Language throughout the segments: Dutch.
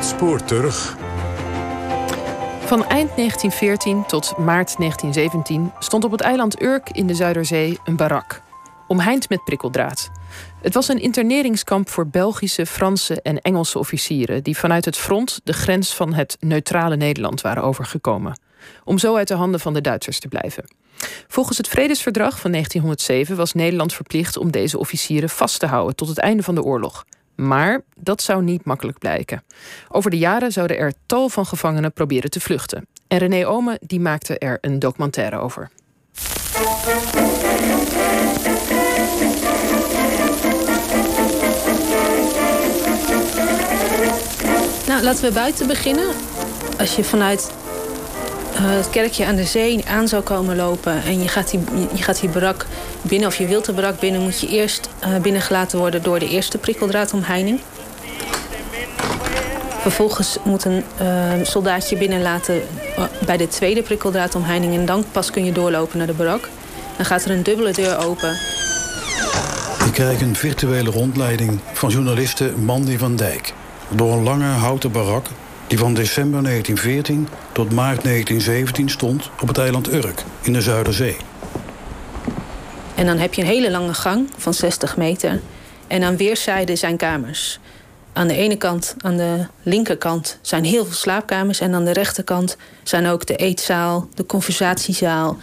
Spoor terug. Van eind 1914 tot maart 1917 stond op het eiland Urk in de Zuiderzee een barak, omheind met prikkeldraad. Het was een interneringskamp voor Belgische, Franse en Engelse officieren die vanuit het front de grens van het neutrale Nederland waren overgekomen, om zo uit de handen van de Duitsers te blijven. Volgens het Vredesverdrag van 1907 was Nederland verplicht om deze officieren vast te houden tot het einde van de oorlog. Maar dat zou niet makkelijk blijken. Over de jaren zouden er tal van gevangenen proberen te vluchten. En René Ome die maakte er een documentaire over. Nou, laten we buiten beginnen. Als je vanuit het kerkje aan de zee aan zou komen lopen... en je gaat die, je gaat die barak binnen, of je wilt de barak binnen... moet je eerst uh, binnengelaten worden door de eerste prikkeldraadomheining. Vervolgens moet een uh, soldaatje binnenlaten bij de tweede prikkeldraadomheining... en dan pas kun je doorlopen naar de barak. Dan gaat er een dubbele deur open. Je krijgt een virtuele rondleiding van journaliste Mandy van Dijk... door een lange houten barak die van december 1914 tot maart 1917 stond op het eiland Urk in de Zuiderzee. En dan heb je een hele lange gang van 60 meter. En aan weerszijden zijn kamers. Aan de ene kant, aan de linkerkant, zijn heel veel slaapkamers. En aan de rechterkant zijn ook de eetzaal, de conversatiezaal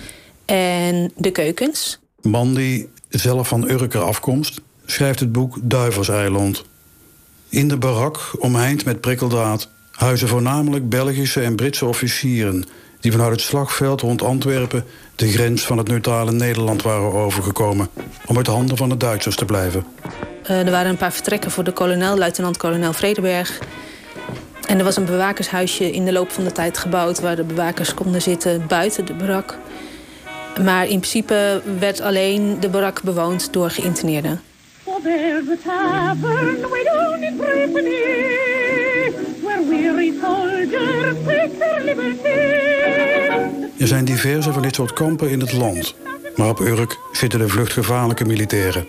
en de keukens. Mandy, zelf van Urker afkomst, schrijft het boek Duiverseiland. In de barak, omheind met prikkeldraad, huizen voornamelijk Belgische en Britse officieren die vanuit het slagveld rond Antwerpen de grens van het neutrale Nederland waren overgekomen om uit de handen van de Duitsers te blijven. Uh, er waren een paar vertrekken voor de kolonel, luitenant-kolonel Vredeberg. En er was een bewakershuisje in de loop van de tijd gebouwd waar de bewakers konden zitten buiten de barak. Maar in principe werd alleen de barak bewoond door geïnterneerden. Er zijn diverse van dit soort kampen in het land. Maar op Urk zitten de vluchtgevaarlijke militairen.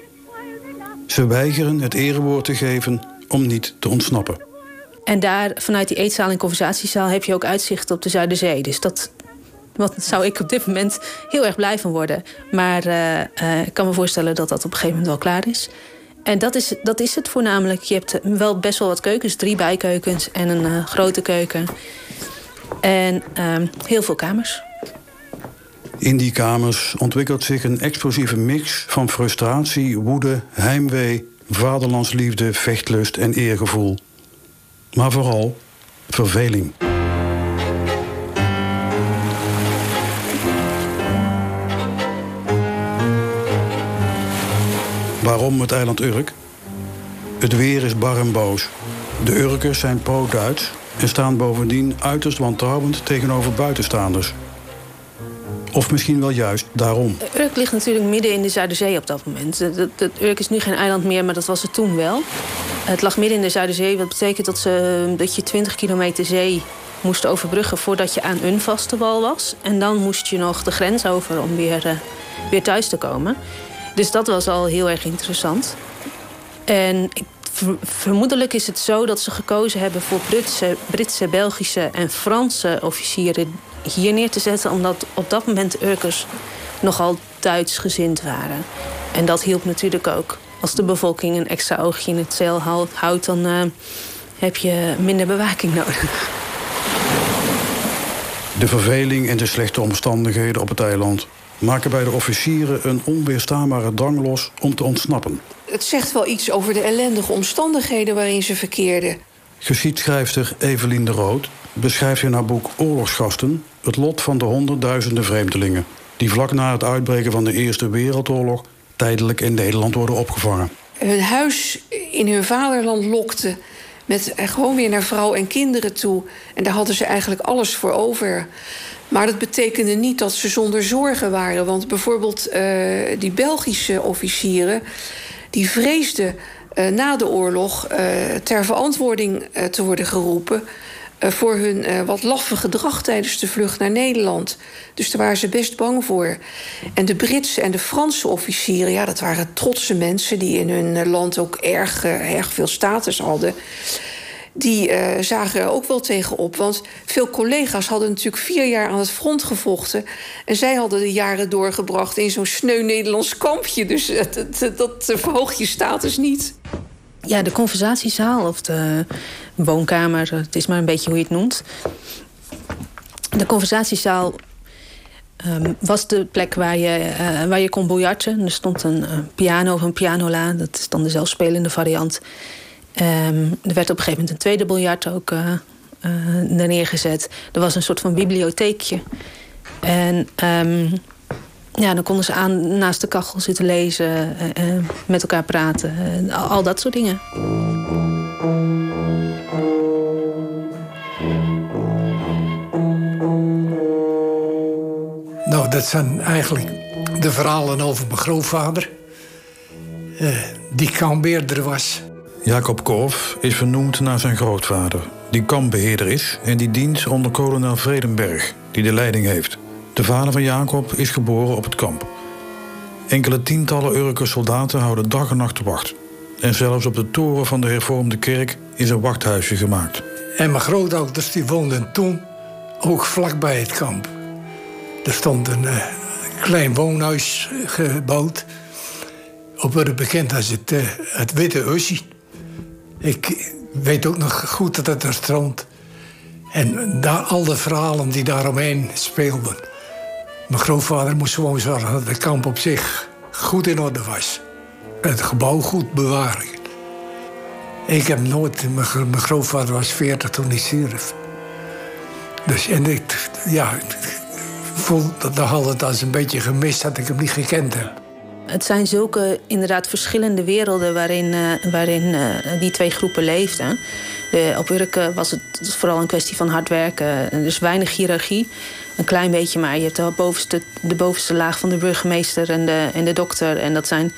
Ze weigeren het erewoord te geven om niet te ontsnappen. En daar, vanuit die eetzaal en conversatiezaal... heb je ook uitzicht op de Zuiderzee. Dus dat wat zou ik op dit moment heel erg blij van worden. Maar uh, uh, ik kan me voorstellen dat dat op een gegeven moment wel klaar is. En dat is, dat is het voornamelijk. Je hebt wel best wel wat keukens, drie bijkeukens en een uh, grote keuken. En uh, heel veel kamers. In die kamers ontwikkelt zich een explosieve mix van frustratie, woede, heimwee, vaderlandsliefde, vechtlust en eergevoel. Maar vooral verveling. Waarom het eiland Urk? Het weer is bar en boos. De Urkers zijn pro-Duits en staan bovendien uiterst wantrouwend tegenover buitenstaanders. Of misschien wel juist daarom. Urk ligt natuurlijk midden in de Zuiderzee op dat moment. Urk is nu geen eiland meer, maar dat was het toen wel. Het lag midden in de Zuiderzee. Wat betekent dat, ze, dat je 20 kilometer zee moest overbruggen voordat je aan een vaste wal was. En dan moest je nog de grens over om weer, uh, weer thuis te komen. Dus dat was al heel erg interessant. En vermoedelijk is het zo dat ze gekozen hebben voor Britse, Britse, Belgische en Franse officieren hier neer te zetten, omdat op dat moment Urkers nogal Duits gezind waren. En dat hielp natuurlijk ook. Als de bevolking een extra oogje in het zeil houdt, dan uh, heb je minder bewaking nodig. De verveling en de slechte omstandigheden op het eiland maken bij de officieren een onweerstaanbare drang los om te ontsnappen. Het zegt wel iets over de ellendige omstandigheden waarin ze verkeerden. Geschiedschrijfster Evelien de Rood beschrijft in haar boek Oorlogsgasten het lot van de honderdduizenden vreemdelingen die vlak na het uitbreken van de Eerste Wereldoorlog tijdelijk in Nederland worden opgevangen. Hun huis in hun vaderland lokte met gewoon weer naar vrouw en kinderen toe. En daar hadden ze eigenlijk alles voor over. Maar dat betekende niet dat ze zonder zorgen waren. Want bijvoorbeeld uh, die Belgische officieren... die vreesden uh, na de oorlog uh, ter verantwoording te worden geroepen... voor hun wat laffe gedrag tijdens de vlucht naar Nederland. Dus daar waren ze best bang voor. En de Britse en de Franse officieren... ja, dat waren trotse mensen die in hun land ook erg, erg veel status hadden... die uh, zagen er ook wel tegenop. Want veel collega's hadden natuurlijk vier jaar aan het front gevochten. En zij hadden de jaren doorgebracht in zo'n sneu Nederlands kampje. Dus dat, dat, verhoogt je status niet. Ja, de conversatiezaal of de woonkamer, het is maar een beetje hoe je het noemt. De conversatiezaal um, was de plek waar je, uh, waar je kon biljarten. Er stond een uh, piano of een pianola, dat is dan de zelfspelende variant. Um, er werd op een gegeven moment een tweede biljart ook uh, neergezet. Er was een soort van bibliotheekje. En um, ja, dan konden ze aan, naast de kachel zitten lezen, met elkaar praten. al dat soort dingen. Nou, dat zijn eigenlijk de verhalen over mijn grootvader. Uh, die kampbeheerder was. Jacob Korf is vernoemd naar zijn grootvader, die kampbeheerder is en die dient onder kolonel Vredenberg, die de leiding heeft. De vader van Jacob is geboren op het kamp. Enkele tientallen Urke soldaten houden dag en nacht wacht. En zelfs op de toren van de hervormde kerk is een wachthuisje gemaakt. En mijn grootouders die woonden toen ook vlakbij het kamp. Er stond een uh, klein woonhuis gebouwd. Op wat bekend als het, het Witte Ussie. Ik weet ook nog goed dat het er stond. En daar, al de verhalen die daaromheen speelden. Mijn grootvader moest gewoon zorgen dat het kamp op zich goed in orde was. Het gebouw goed bewaren. Ik heb nooit... Mijn, grootvader was 40 toen hij stierf. Dus en ik... Ja, voel dat had het als een beetje gemist dat ik hem niet gekend heb. Het zijn zulke inderdaad verschillende werelden waarin, uh, waarin uh, die twee groepen leefden. De, op Urken was het vooral een kwestie van hard werken. Dus weinig hiërarchie. Een klein beetje, maar je hebt de bovenste, de bovenste laag van de burgemeester en de, en de dokter. En dat zijn.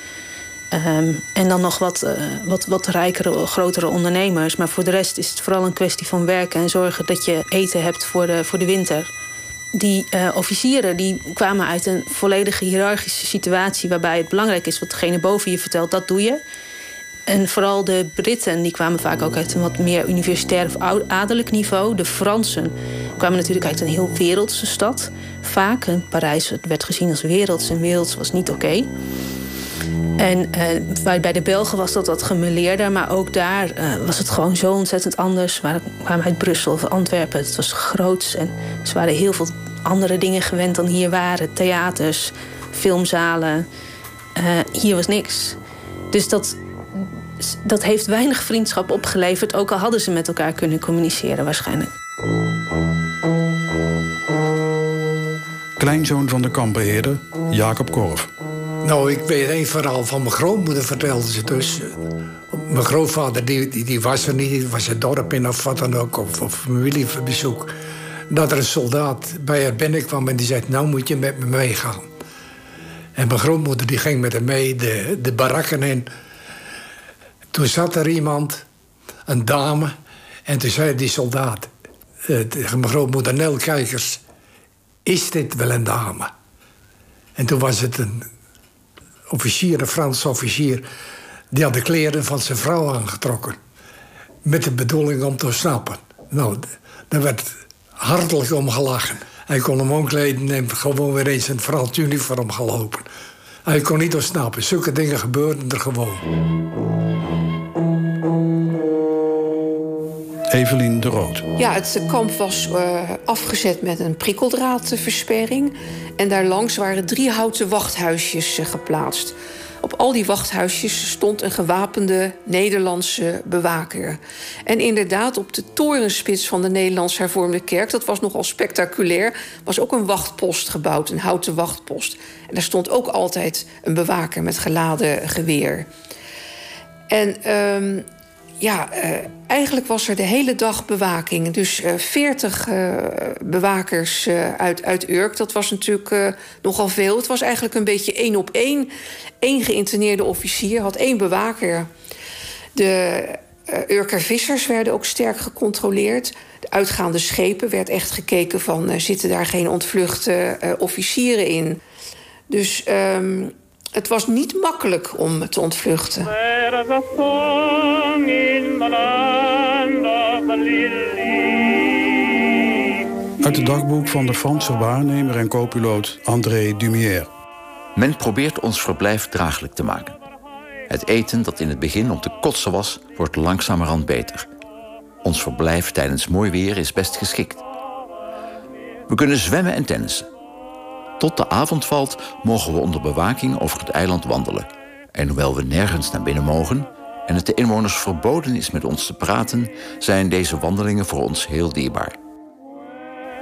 Um, en dan nog wat, uh, wat, wat rijkere, grotere ondernemers. Maar voor de rest is het vooral een kwestie van werken en zorgen dat je eten hebt voor de, voor de winter die uh, officieren die kwamen uit een volledige hiërarchische situatie... waarbij het belangrijk is wat degene boven je vertelt, dat doe je. En vooral de Britten die kwamen vaak ook uit een wat meer universitair of adellijk niveau. De Fransen kwamen natuurlijk uit een heel wereldse stad. Vaak, Parijs werd gezien als werelds en werelds was niet oké. En uh, bij de Belgen was dat wat gemeleerder, maar ook daar uh, was het gewoon zo ontzettend anders. We kwamen uit Brussel of Antwerpen, het was groots en ze waren heel veel andere dingen gewend dan hier waren. Theaters, filmzalen. Uh, hier was niks. Dus dat, dat heeft weinig vriendschap opgeleverd, ook al hadden ze met elkaar kunnen communiceren waarschijnlijk. Kleinzoon van de kampbeheerder, Jacob Korf. Nou, ik weet één verhaal van mijn grootmoeder, vertelde ze dus. Mijn grootvader, die, die, die was er niet, was het dorp in of wat dan ook, of, of familiebezoek. Dat er een soldaat bij haar binnenkwam en die zei: Nou moet je met me meegaan. En mijn grootmoeder die ging met hem mee de, de barakken in. Toen zat er iemand, een dame, en toen zei die soldaat uh, tegen mijn grootmoeder: Nel, kijkers, is dit wel een dame? En toen was het een officier, een Franse officier, die had de kleren van zijn vrouw aangetrokken. Met de bedoeling om te ontsnappen. Nou, daar werd hartelijk om gelachen. Hij kon hem omkleden en gewoon weer eens het Frans uniform gelopen. Hij kon niet ontsnappen. Zulke dingen gebeurden er gewoon. Evelien de Rood. Ja, het kamp was uh, afgezet met een prikkeldraadversperring. En daarlangs waren drie houten wachthuisjes uh, geplaatst. Op al die wachthuisjes stond een gewapende Nederlandse bewaker. En inderdaad, op de torenspits van de Nederlands hervormde kerk... dat was nogal spectaculair, was ook een wachtpost gebouwd. Een houten wachtpost. En daar stond ook altijd een bewaker met geladen geweer. En um, ja, uh, eigenlijk was er de hele dag bewaking. Dus uh, 40 uh, bewakers uit, uit Urk, dat was natuurlijk nogal veel. Het was eigenlijk een beetje één op één. Eén geïnterneerde officier had één bewaker. De Urker vissers werden ook sterk gecontroleerd. De uitgaande schepen werd echt gekeken van... zitten daar geen ontvluchte officieren in? Dus... Um, het was niet makkelijk om te ontvluchten. Uit het dagboek van de Franse waarnemer en co-piloot André Dumière. Men probeert ons verblijf draaglijk te maken. Het eten dat in het begin om te kotsen was, wordt langzamerhand beter. Ons verblijf tijdens mooi weer is best geschikt. We kunnen zwemmen en tennissen. Tot de avond valt, mogen we onder bewaking over het eiland wandelen. En hoewel we nergens naar binnen mogen en het de inwoners verboden is met ons te praten, zijn deze wandelingen voor ons heel dierbaar.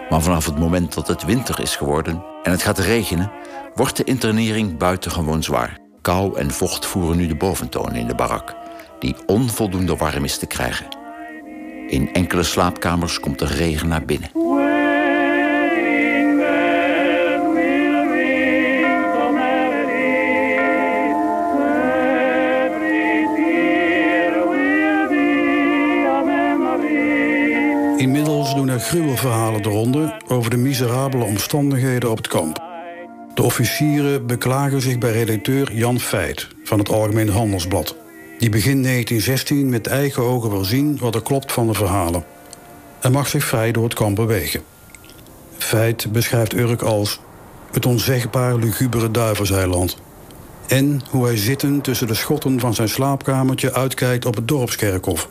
Maar vanaf het moment dat het winter is geworden en het gaat regenen, wordt de internering buitengewoon zwaar. Kou en vocht voeren nu de boventoon in de barak, die onvoldoende warm is te krijgen. In enkele slaapkamers komt de regen naar binnen. Doen er gruwelverhalen de over de miserabele omstandigheden op het kamp. De officieren beklagen zich bij redacteur Jan Feit van het Algemeen Handelsblad. Die begin 1916 met eigen ogen wil zien wat er klopt van de verhalen. En mag zich vrij door het kamp bewegen. Feit beschrijft Urk als het onzegbaar lugubere duivelseiland. En hoe hij zittend tussen de schotten van zijn slaapkamertje uitkijkt op het dorpskerkhof.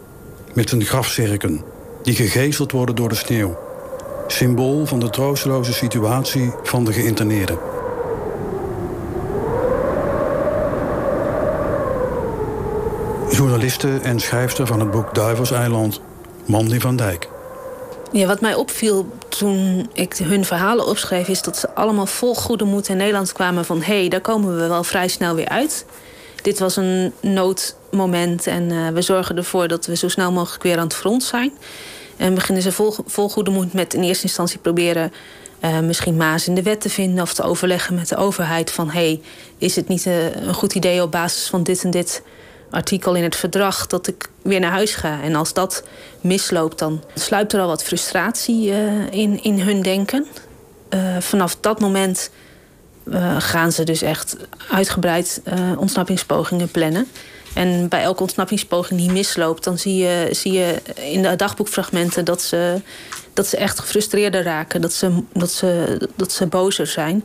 Met zijn grafzerken, die gegezeld worden door de sneeuw. Symbool van de troosteloze situatie van de geïnterneerden. Journaliste en schrijfster van het boek Duivelseiland, Mandy van Dijk. Ja, wat mij opviel toen ik hun verhalen opschreef, is dat ze allemaal vol goede moed in Nederland kwamen van hé, hey, daar komen we wel vrij snel weer uit. Dit was een noodmoment en uh, we zorgen ervoor dat we zo snel mogelijk weer aan het front zijn. En beginnen ze vol, goede moed met in eerste instantie proberen uh, misschien maas in de wet te vinden of te overleggen met de overheid van hey, is het niet uh, een goed idee op basis van dit en dit artikel in het verdrag dat ik weer naar huis ga. En als dat misloopt, dan sluipt er al wat frustratie in, in hun denken. Vanaf dat moment gaan ze dus echt uitgebreid ontsnappingspogingen plannen. En bij elke ontsnappingspoging die misloopt, dan zie je, zie je in de dagboekfragmenten dat ze, dat ze echt gefrustreerder raken. Dat ze, dat ze, dat ze bozer zijn.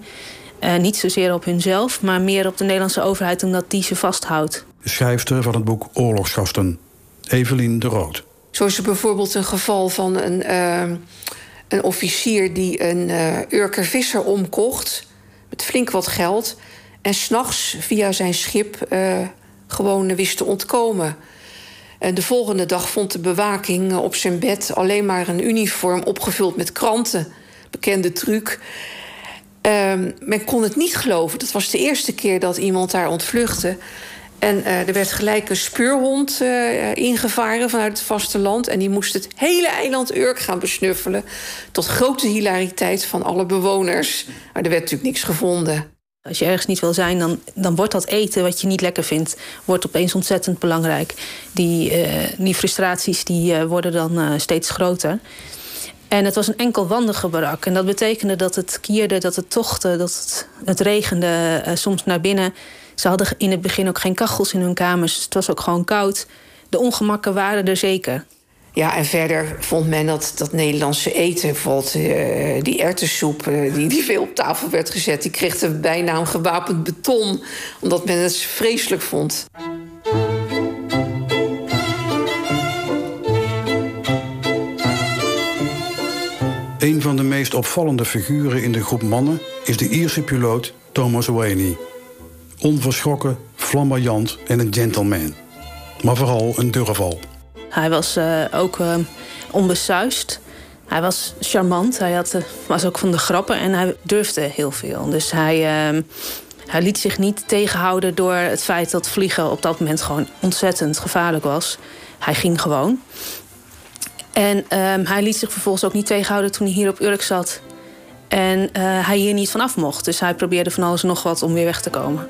niet zozeer op hunzelf, maar meer op de Nederlandse overheid omdat die ze vasthoudt schrijfster van het boek Oorlogsgasten, Evelien de Rood. Zo is er bijvoorbeeld een geval van een, uh, een officier die een uh, Urker visser omkocht met flink wat geld en s'nachts via zijn schip uh, gewoon wist te ontkomen. En de volgende dag vond de bewaking op zijn bed alleen maar een uniform opgevuld met kranten. Bekende truc. Um, men kon het niet geloven. Dat was de eerste keer dat iemand daar ontvluchtte. En uh, er werd gelijk een speurhond uh, ingevaren vanuit het vasteland. En die moest het hele eiland Urk gaan besnuffelen. Tot grote hilariteit van alle bewoners. Maar er werd natuurlijk niks gevonden. Als je ergens niet wil zijn, dan, dan wordt dat eten wat je niet lekker vindt... wordt opeens ontzettend belangrijk. Die, uh, die frustraties die, worden dan steeds groter. En het was een enkelwandige barak. En dat betekende dat het kierde, dat het tochtte, dat het, het regende soms naar binnen... Ze hadden in het begin ook geen kachels in hun kamers. Het was ook gewoon koud. De ongemakken waren er zeker. Ja, en verder vond men dat, dat Nederlandse eten, bijvoorbeeld uh, die erwtensoep uh, die, die veel op tafel werd gezet, die kreeg de bijnaam gewapend beton, omdat men het vreselijk vond. Een van de meest opvallende figuren in de groep mannen is de Ierse piloot Thomas Wayne onverschrokken, flamboyant en een gentleman. Maar vooral een durval. Hij was uh, ook uh, onbesuist. Hij was charmant. Hij had, uh, was ook van de grappen en hij durfde heel veel. Dus hij, hij liet zich niet tegenhouden door het feit dat vliegen op dat moment gewoon ontzettend gevaarlijk was. Hij ging gewoon. En ehm, hij liet zich vervolgens ook niet tegenhouden toen hij hier op Urk zat. En hij hier niet vanaf mocht. Dus hij probeerde van alles nog wat om weer weg te komen.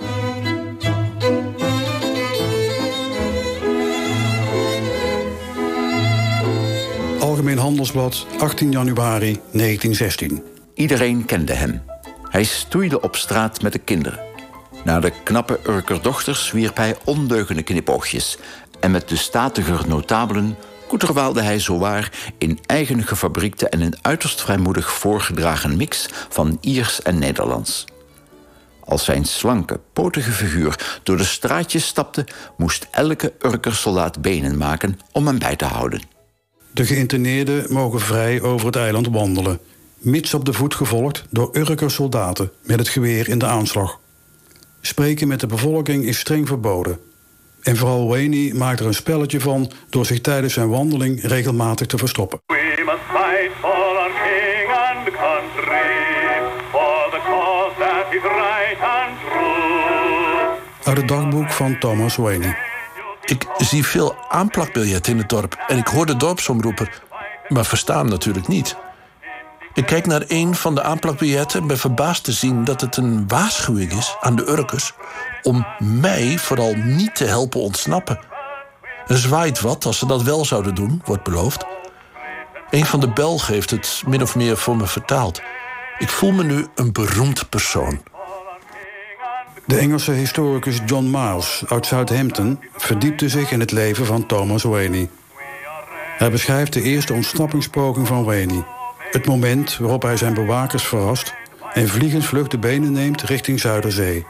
Algemeen Handelsblad, 18 januari 1916. Iedereen kende hem. Hij stoeide op straat met de kinderen. Naar de knappe Urker dochters wierp hij ondeugende knipoogjes... en met de statiger notabelen koeterwaalde hij zowaar in eigen gefabriekte en een uiterst vrijmoedig voorgedragen mix van Iers en Nederlands. Als zijn slanke, potige figuur door de straatjes stapte, moest elke Urkersoldaat benen maken om hem bij te houden. De geïnterneerden mogen vrij over het eiland wandelen, mits op de voet gevolgd door Urkersoldaten met het geweer in de aanslag. Spreken met de bevolking is streng verboden. En vooral Wayne maakt er een spelletje van door zich tijdens zijn wandeling regelmatig te verstoppen. We must fight for our king and country, for the cause that is right and true. Uit het dagboek van Thomas Wayne. Ik zie veel aanplakbiljetten in het dorp en ik hoor de dorpsomroeper, maar versta hem natuurlijk niet. Ik kijk naar een van de aanplakbiljetten en ben verbaasd te zien dat het een waarschuwing is aan de Urkers om mij vooral niet te helpen ontsnappen. Er zwaait wat als ze dat wel zouden doen, wordt beloofd. Een van de Belgen heeft het min of meer voor me vertaald. Ik voel me nu een beroemd persoon. De Engelse historicus John Miles uit Southampton verdiepte zich in het leven van Thomas Wayne. Hij beschrijft de eerste ontsnappingspoging van Wayne. Het moment waarop hij zijn bewakers verrast en vliegensvlug de benen neemt richting Zuiderzee,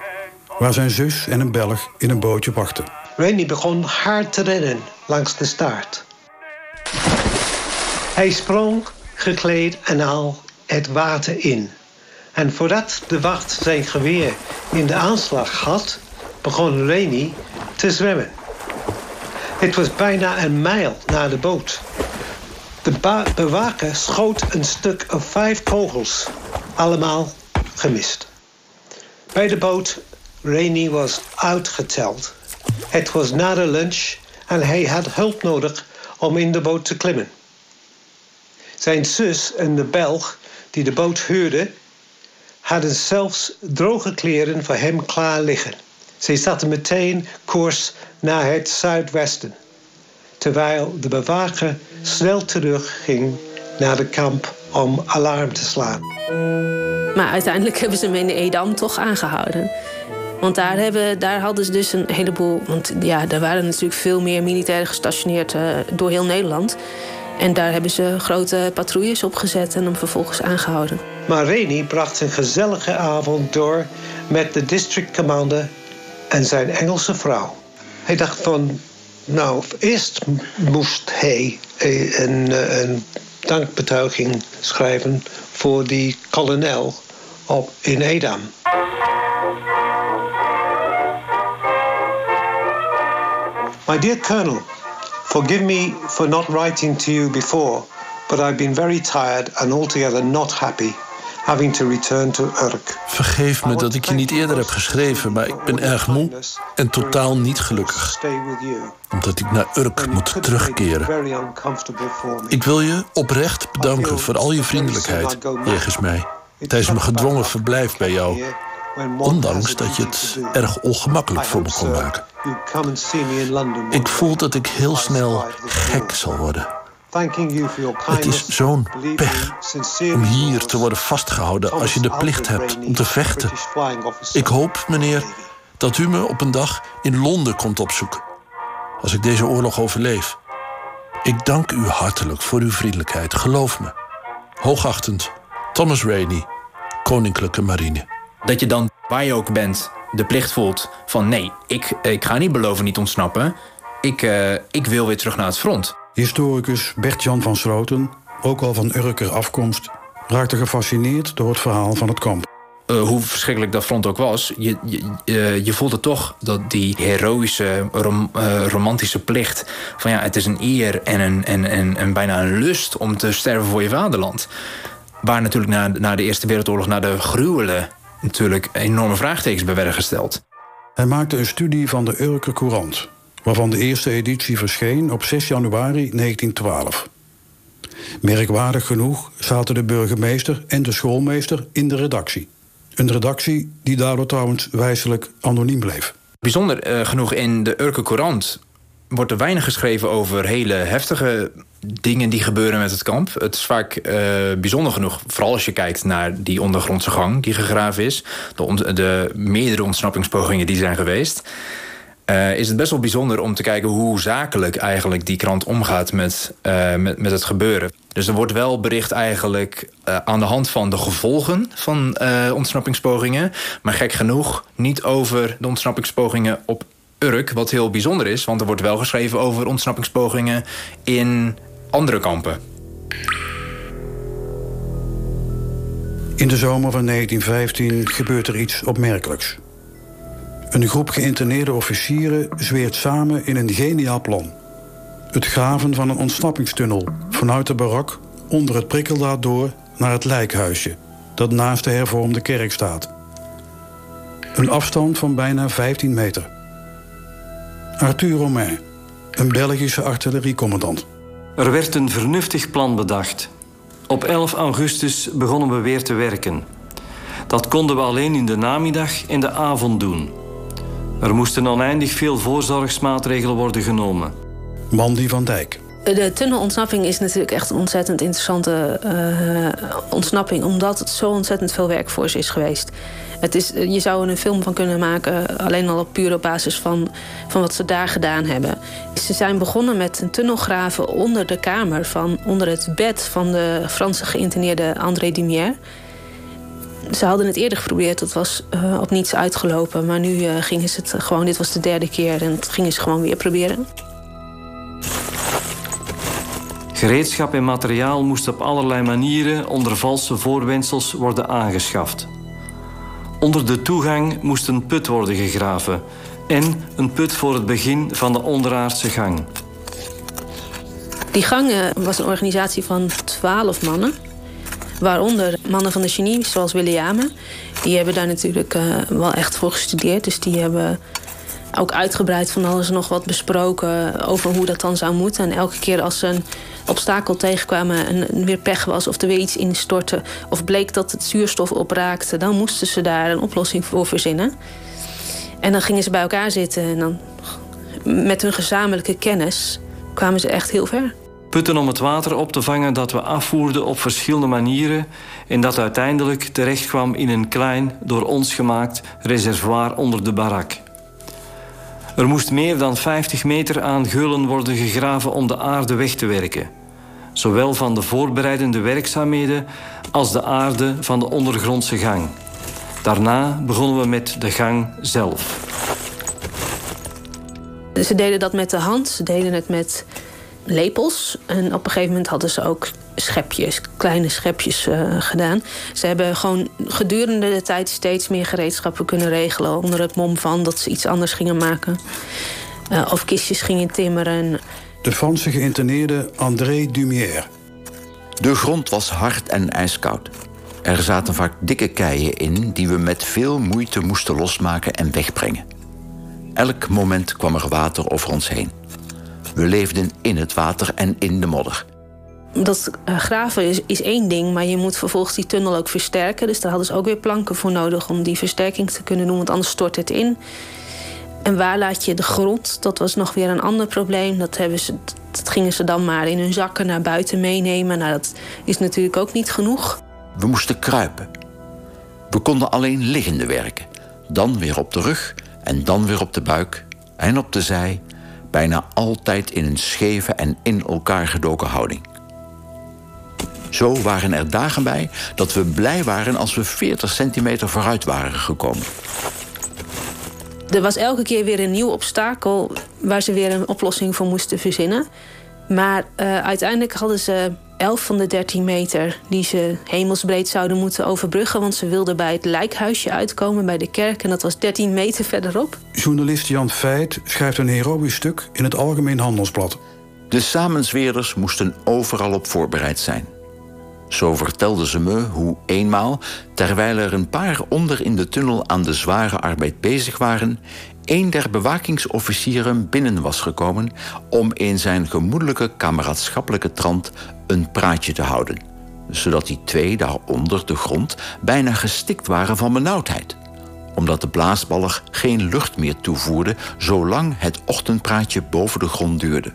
waar zijn zus en een Belg in een bootje wachten. Wayne begon hard te rennen langs de staart. Hij sprong, gekleed en al, het water in. En voordat de wacht zijn geweer in de aanslag had, begon Rainy te zwemmen. Het was bijna een mijl naar de boot. De bewaker schoot een stuk of vijf kogels, allemaal gemist. Bij de boot, Rainy was uitgeteld. Het was na de lunch en hij had hulp nodig om in de boot te klimmen. Zijn zus en de Belg die de boot huurde, hadden zelfs droge kleren voor hem klaar liggen. Zij zaten meteen koers naar het zuidwesten, terwijl de bewaker snel terugging naar de kamp om alarm te slaan. Maar uiteindelijk hebben ze hem in Edam toch aangehouden. Want daar, hebben, daar hadden ze dus een heleboel. Want ja, er waren natuurlijk veel meer militairen gestationeerd uh, door heel Nederland. En daar hebben ze grote patrouilles opgezet en hem vervolgens aangehouden. Maar Reni bracht een gezellige avond door met de district commander en zijn Engelse vrouw. Hij dacht van, nou, eerst moest hij een, een dankbetuiging schrijven voor die kolonel op in Edam. My dear Colonel, Forgive me for not writing to you before, but I've been very tired and altogether not happy having to return to Urk. Vergeef me dat ik je niet eerder heb geschreven, maar ik ben erg moe en totaal niet gelukkig. Omdat ik naar Urk moet terugkeren. Ik wil je oprecht bedanken voor al je vriendelijkheid jegens mij tijdens mijn gedwongen verblijf bij jou. Ondanks dat je het erg ongemakkelijk voor me kon maken. Ik voel dat ik heel snel gek zal worden. Het is zo'n pech om hier te worden vastgehouden als je de plicht hebt om te vechten. Ik hoop, meneer, dat u me op een dag in Londen komt opzoeken. Als ik deze oorlog overleef. Ik dank u hartelijk voor uw vriendelijkheid, geloof me. Hoogachtend, Thomas Rainey, Koninklijke Marine. Dat je dan, waar je ook bent, de plicht voelt van nee, ik, ik ga niet beloven niet ontsnappen. Ik, uh, ik wil weer terug naar het front. Historicus Bert-Jan van Sloten, ook al van Urker afkomst, raakte gefascineerd door het verhaal van het kamp. Uh, hoe verschrikkelijk dat front ook was, je, je, uh, je voelde toch dat die heroïsche, rom, uh, romantische plicht... van ja, het is een eer en, een, en, en, en bijna een lust om te sterven voor je vaderland. Waar natuurlijk na, na de Eerste Wereldoorlog, na de gruwelen natuurlijk enorme vraagtekens bij werden gesteld. Hij maakte een studie van de Urker Courant, waarvan de eerste editie verscheen op 6 januari 1912. Merkwaardig genoeg zaten de burgemeester en de schoolmeester in de redactie. Een redactie die daardoor trouwens wijselijk anoniem bleef. Bijzonder uh, genoeg in de Urker Courant wordt er weinig geschreven over hele heftige dingen die gebeuren met het kamp. Het is vaak uh, bijzonder genoeg, vooral als je kijkt naar die ondergrondse gang die gegraven is, de meerdere ontsnappingspogingen die zijn geweest. Uh, is het best wel bijzonder om te kijken hoe zakelijk eigenlijk die krant omgaat met, uh, met, met het gebeuren. Dus er wordt wel bericht eigenlijk uh, aan de hand van de gevolgen van ontsnappingspogingen. Maar gek genoeg niet over de ontsnappingspogingen op Urk, wat heel bijzonder is. Want er wordt wel geschreven over ontsnappingspogingen in andere kampen. In de zomer van 1915 gebeurt er iets opmerkelijks. Een groep geïnterneerde officieren zweert samen in een geniaal plan. Het graven van een ontsnappingstunnel vanuit de barak onder het prikkeldaad door naar het lijkhuisje dat naast de hervormde kerk staat. Een afstand van bijna 15 meter. Arthur Romain, een Belgische artilleriecommandant. Er werd een vernuftig plan bedacht. Op 11 augustus begonnen we weer te werken. Dat konden we alleen in de namiddag en de avond doen. Er moesten oneindig veel voorzorgsmaatregelen worden genomen. Mandy van Dijk. De tunnelontsnapping is natuurlijk echt een ontzettend interessante uh, ontsnapping, omdat het zo ontzettend veel werk voor ze is geweest. Het is, je zou er een film van kunnen maken, alleen al op pure basis van, van wat ze daar gedaan hebben. Ze zijn begonnen met een tunnelgraven onder de kamer, van, onder het bed van de Franse geïnterneerde André Dumier. Ze hadden het eerder geprobeerd, het was uh, op niets uitgelopen. Maar nu uh, gingen ze het gewoon, dit was de derde keer en het gingen ze gewoon weer proberen. Gereedschap en materiaal moest op allerlei manieren onder valse voorwendsels worden aangeschaft. Onder de toegang moest een put worden gegraven en een put voor het begin van de onderaardse gang. Die gang was een organisatie van twaalf mannen. Waaronder mannen van de genie, zoals Williamen. Die hebben daar natuurlijk uh, wel echt voor gestudeerd. Dus die hebben ook uitgebreid van alles nog wat besproken over hoe dat dan zou moeten. En elke keer als ze een obstakel tegenkwamen en weer pech was of er weer iets instortte of bleek dat het zuurstof opraakte, dan moesten ze daar een oplossing voor verzinnen. En dan gingen ze bij elkaar zitten en dan met hun gezamenlijke kennis kwamen ze echt heel ver. Putten om het water op te vangen dat we afvoerden op verschillende manieren en dat uiteindelijk terechtkwam in een klein, door ons gemaakt reservoir onder de barak. Er moest meer dan 50 meter aan gullen worden gegraven om de aarde weg te werken. Zowel van de voorbereidende werkzaamheden als de aarde van de ondergrondse gang. Daarna begonnen we met de gang zelf. Ze deden dat met de hand, ze deden het met lepels. En op een gegeven moment hadden ze ook schepjes, kleine schepjes uh, gedaan. Ze hebben gewoon gedurende de tijd steeds meer gereedschappen kunnen regelen. Onder het mom van dat ze iets anders gingen maken. Uh, of kistjes gingen timmeren. De Franse geïnterneerde André Dumier. De grond was hard en ijskoud. Er zaten vaak dikke keien in die we met veel moeite moesten losmaken en wegbrengen. Elk moment kwam er water over ons heen. We leefden in het water en in de modder. Dat eh, graven is, is één ding, maar je moet vervolgens die tunnel ook versterken. Dus daar hadden ze ook weer planken voor nodig om die versterking te kunnen doen, want anders stort het in. En waar laat je de grond? Dat was nog weer een ander probleem. Dat, hebben ze, dat gingen ze dan maar in hun zakken naar buiten meenemen. Nou, dat is natuurlijk ook niet genoeg. We moesten kruipen. We konden alleen liggende werken. Dan weer op de rug en dan weer op de buik en op de zij. Bijna altijd in een scheve en in elkaar gedoken houding. Zo waren er dagen bij dat we blij waren als we 40 centimeter vooruit waren gekomen. Er was elke keer weer een nieuw obstakel waar ze weer een oplossing voor moesten verzinnen. Maar uh, uiteindelijk hadden ze 11 van de 13 meter die ze hemelsbreed zouden moeten overbruggen. Want ze wilden bij het lijkhuisje uitkomen, bij de kerk. En dat was 13 meter verderop. Journalist Jan Feit schrijft een heroïsch stuk in het Algemeen Handelsblad. De samenzweerders moesten overal op voorbereid zijn. Zo vertelde ze me hoe eenmaal, terwijl er een paar onder in de tunnel aan de zware arbeid bezig waren, een der bewakingsofficieren binnen was gekomen om in zijn gemoedelijke kameraadschappelijke trant een praatje te houden, zodat die twee daaronder de grond bijna gestikt waren van benauwdheid omdat de blaasballig geen lucht meer toevoerde zolang het ochtendpraatje boven de grond duurde.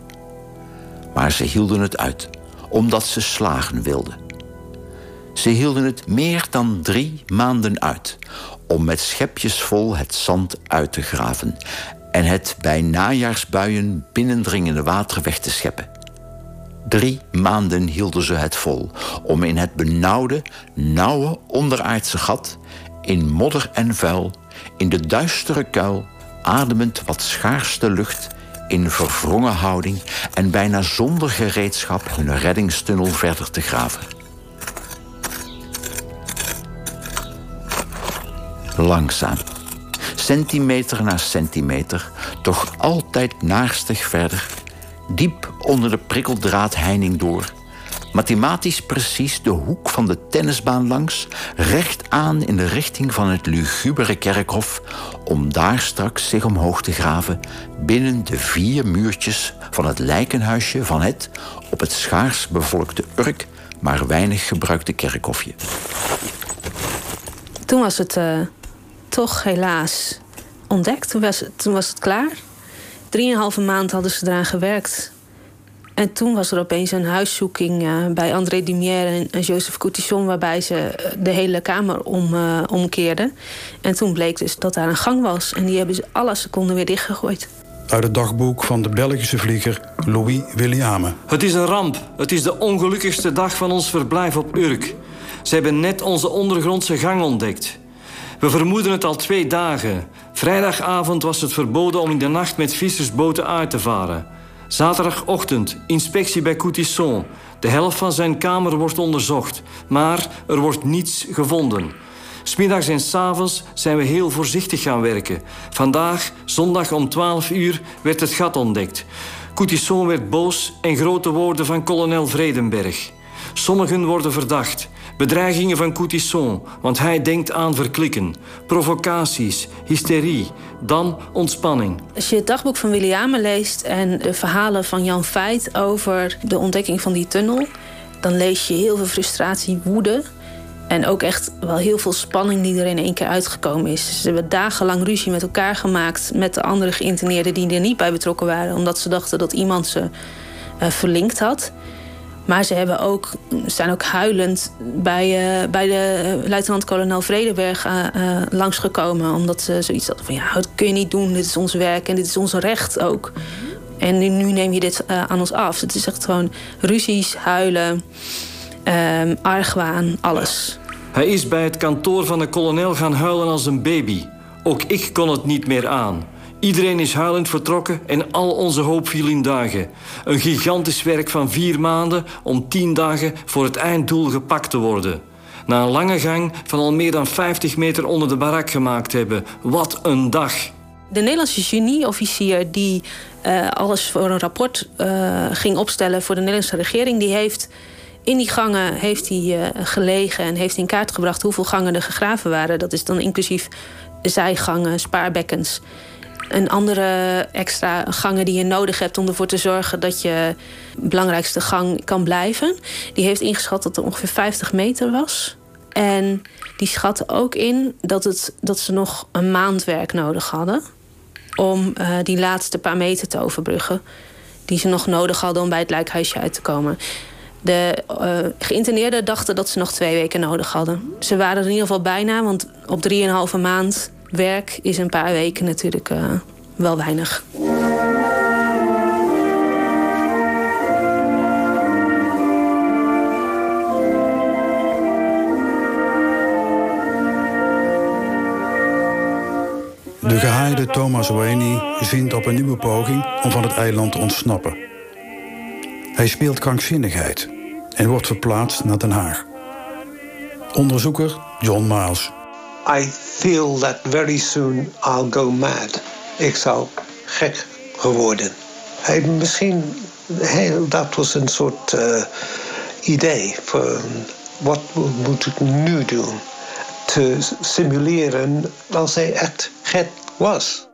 Maar ze hielden het uit, omdat ze slagen wilden. Ze hielden het meer dan drie maanden uit om met schepjes vol het zand uit te graven. en het bij najaarsbuien binnendringende water weg te scheppen. Drie maanden hielden ze het vol om in het benauwde, nauwe onderaardse gat, in modder en vuil, in de duistere kuil, ademend wat schaarste lucht, in verwrongen houding en bijna zonder gereedschap hun reddingstunnel verder te graven. Langzaam, centimeter na centimeter, toch altijd naarstig verder, diep onder de prikkeldraadheining door, mathematisch precies de hoek van de tennisbaan langs, recht aan in de richting van het lugubere kerkhof, om daar straks zich omhoog te graven binnen de vier muurtjes van het lijkenhuisje van het op het schaars bevolkte Urk maar weinig gebruikte kerkhofje. Toen was het uh, toch helaas ontdekt. Toen was, toen was het klaar. Drieënhalve maand hadden ze eraan gewerkt. En toen was er opeens een huiszoeking uh, bij André Dumière en, en Joseph Coutisson... waarbij ze eh, de hele kamer om, uh, omkeerden. En toen bleek dus dat daar een gang was. En die hebben ze alle seconden weer dichtgegooid. Uit het dagboek van de Belgische vlieger Louis Williame. Het is een ramp. Het is de ongelukkigste dag van ons verblijf op Urk. Ze hebben net onze ondergrondse gang ontdekt. We vermoeden het al twee dagen. Vrijdagavond was het verboden om in de nacht met vissersboten uit te varen. Zaterdagochtend, inspectie bij Coutisson. De helft van zijn kamer wordt onderzocht, maar er wordt niets gevonden. Smiddags en s avonds zijn we heel voorzichtig gaan werken. Vandaag, zondag om 12 uur, werd het gat ontdekt. Coutisson werd boos en grote woorden van kolonel Vredenberg. Sommigen worden verdacht. Bedreigingen van Coutisson, want hij denkt aan verklikken. Provocaties, hysterie, dan ontspanning. Als je het dagboek van Williame leest en de verhalen van Jan Veit over de ontdekking van die tunnel, dan lees je heel veel frustratie, woede. En ook echt wel heel veel spanning die er in één keer uitgekomen is. Ze hebben dagenlang ruzie met elkaar gemaakt met de andere geïnterneerden die er niet bij betrokken waren, omdat ze dachten dat iemand ze uh, verlinkt had. Maar ze hebben ook, zijn ook huilend bij, uh, bij de luitenant-kolonel Vredenberg uh, uh, langsgekomen. Omdat ze zoiets hadden van, ja, dat kun je niet doen. Dit is ons werk en dit is ons recht ook. En nu, nu neem je dit aan ons af. Het is echt gewoon ruzies, huilen, ehm, argwaan, alles. Hij is bij het kantoor van de kolonel gaan huilen als een baby. Ook ik kon het niet meer aan. Iedereen is huilend vertrokken en al onze hoop viel in duigen. Een gigantisch werk van vier maanden om tien dagen voor het einddoel gepakt te worden. Na een lange gang van al meer dan 50 meter onder de barak gemaakt hebben. Wat een dag! De Nederlandse genieofficier die uh, alles voor een rapport uh, ging opstellen voor de Nederlandse regering, die heeft in die gangen heeft hij, uh, gelegen en heeft in kaart gebracht hoeveel gangen er gegraven waren. Dat is dan inclusief zijgangen, spaarbekkens en andere extra gangen die je nodig hebt om ervoor te zorgen dat je belangrijkste gang kan blijven. Die heeft ingeschat dat er ongeveer 50 meter was. En die schatten ook in dat, het, dat ze nog een maand werk nodig hadden om uh, die laatste paar meter te overbruggen. Die ze nog nodig hadden om bij het lijkhuisje uit te komen. De uh, geïnterneerden dachten dat ze nog twee weken nodig hadden. Ze waren er in ieder geval bijna, want op drieënhalve maand werk is een paar weken natuurlijk uh, wel weinig. De gehaaide Thomas Wayne zint op een nieuwe poging om van het eiland te ontsnappen. Hij speelt krankzinnigheid en wordt verplaatst naar Den Haag. Onderzoeker John Miles. I feel that very soon I'll go mad. Ik zou gek geworden. Hij, misschien, dat was een soort uh, idee voor wat moet ik nu doen. Te simuleren als hij echt gek was.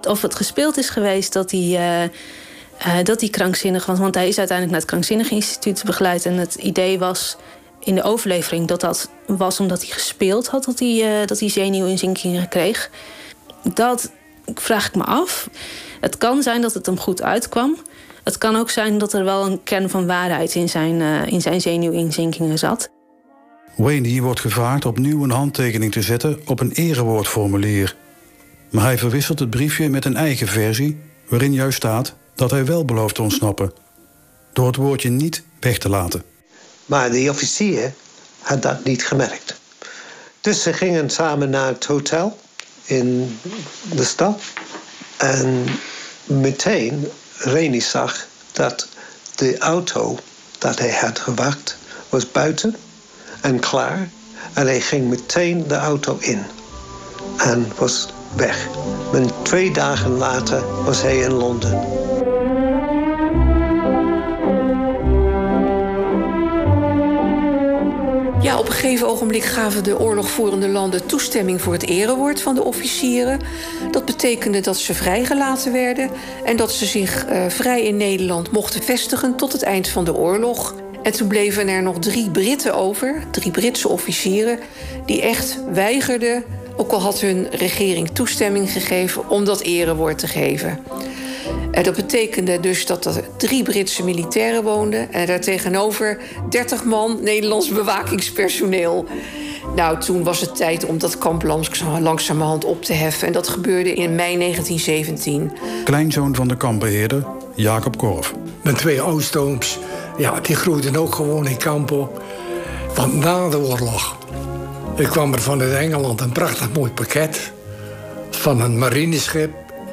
Of het gespeeld is geweest dat hij, uh, uh, dat hij krankzinnig was. Want hij is uiteindelijk naar het Krankzinnig Instituut begeleid. En het idee was in de overlevering dat dat was omdat hij gespeeld had, dat hij, uh, dat hij zenuwinzinkingen kreeg. Dat vraag ik me af. Het kan zijn dat het hem goed uitkwam. Het kan ook zijn dat er wel een kern van waarheid in zijn, uh, in zijn zenuwinzinkingen zat. Wayne wordt gevraagd opnieuw een handtekening te zetten op een erewoordformulier. Maar hij verwisselt het briefje met een eigen versie, waarin juist staat dat hij wel belooft te ontsnappen. Door het woordje niet weg te laten. Maar de officier had dat niet gemerkt. Dus ze gingen samen naar het hotel in de stad. En meteen Reni zag dat de auto dat hij had gewacht was buiten en klaar. En hij ging meteen de auto in en was weg. En twee dagen later was hij in Londen. Ja, op een gegeven ogenblik gaven de oorlogvoerende landen toestemming voor het erewoord van de officieren. Dat betekende dat ze vrijgelaten werden en dat ze zich uh, vrij in Nederland mochten vestigen tot het eind van de oorlog. En toen bleven er nog drie Britten over, drie Britse officieren, die echt weigerden, ook al had hun regering toestemming gegeven, om dat erewoord te geven. En dat betekende dus dat er drie Britse militairen woonden... en daartegenover 30 man Nederlands bewakingspersoneel. Nou, toen was het tijd om dat kamp langzamerhand op te heffen. En dat gebeurde in mei 1917. Kleinzoon van de kampbeheerder, Jacob Korf. Mijn twee oudstooms, ja, die groeiden ook gewoon in kamp op. Want na de oorlog... Ik kwam er van uit Engeland een prachtig mooi pakket... van een marineschip.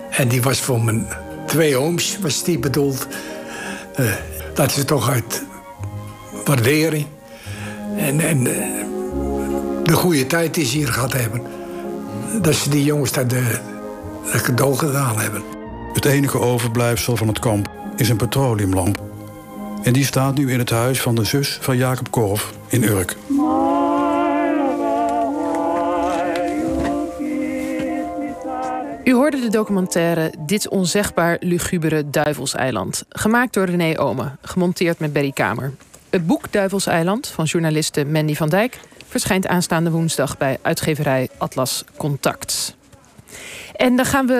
En die was voor mijn twee ooms was die bedoeld. Uh, dat ze toch uit waardering en, en uh, de goede tijd die ze hier gehad hebben, dat ze die jongens daar de, de cadeau gedaan hebben. Het enige overblijfsel van het kamp is een petroleumlamp. En die staat nu in het huis van de zus van Jacob Korf in Urk. U hoorde de documentaire Dit onzegbaar lugubere Duivelseiland. Gemaakt door René Omen, gemonteerd met Berry Kamer. Het boek Duivelseiland van journaliste Mandy van Dijk verschijnt aanstaande woensdag bij uitgeverij Atlas Contact. En dan gaan we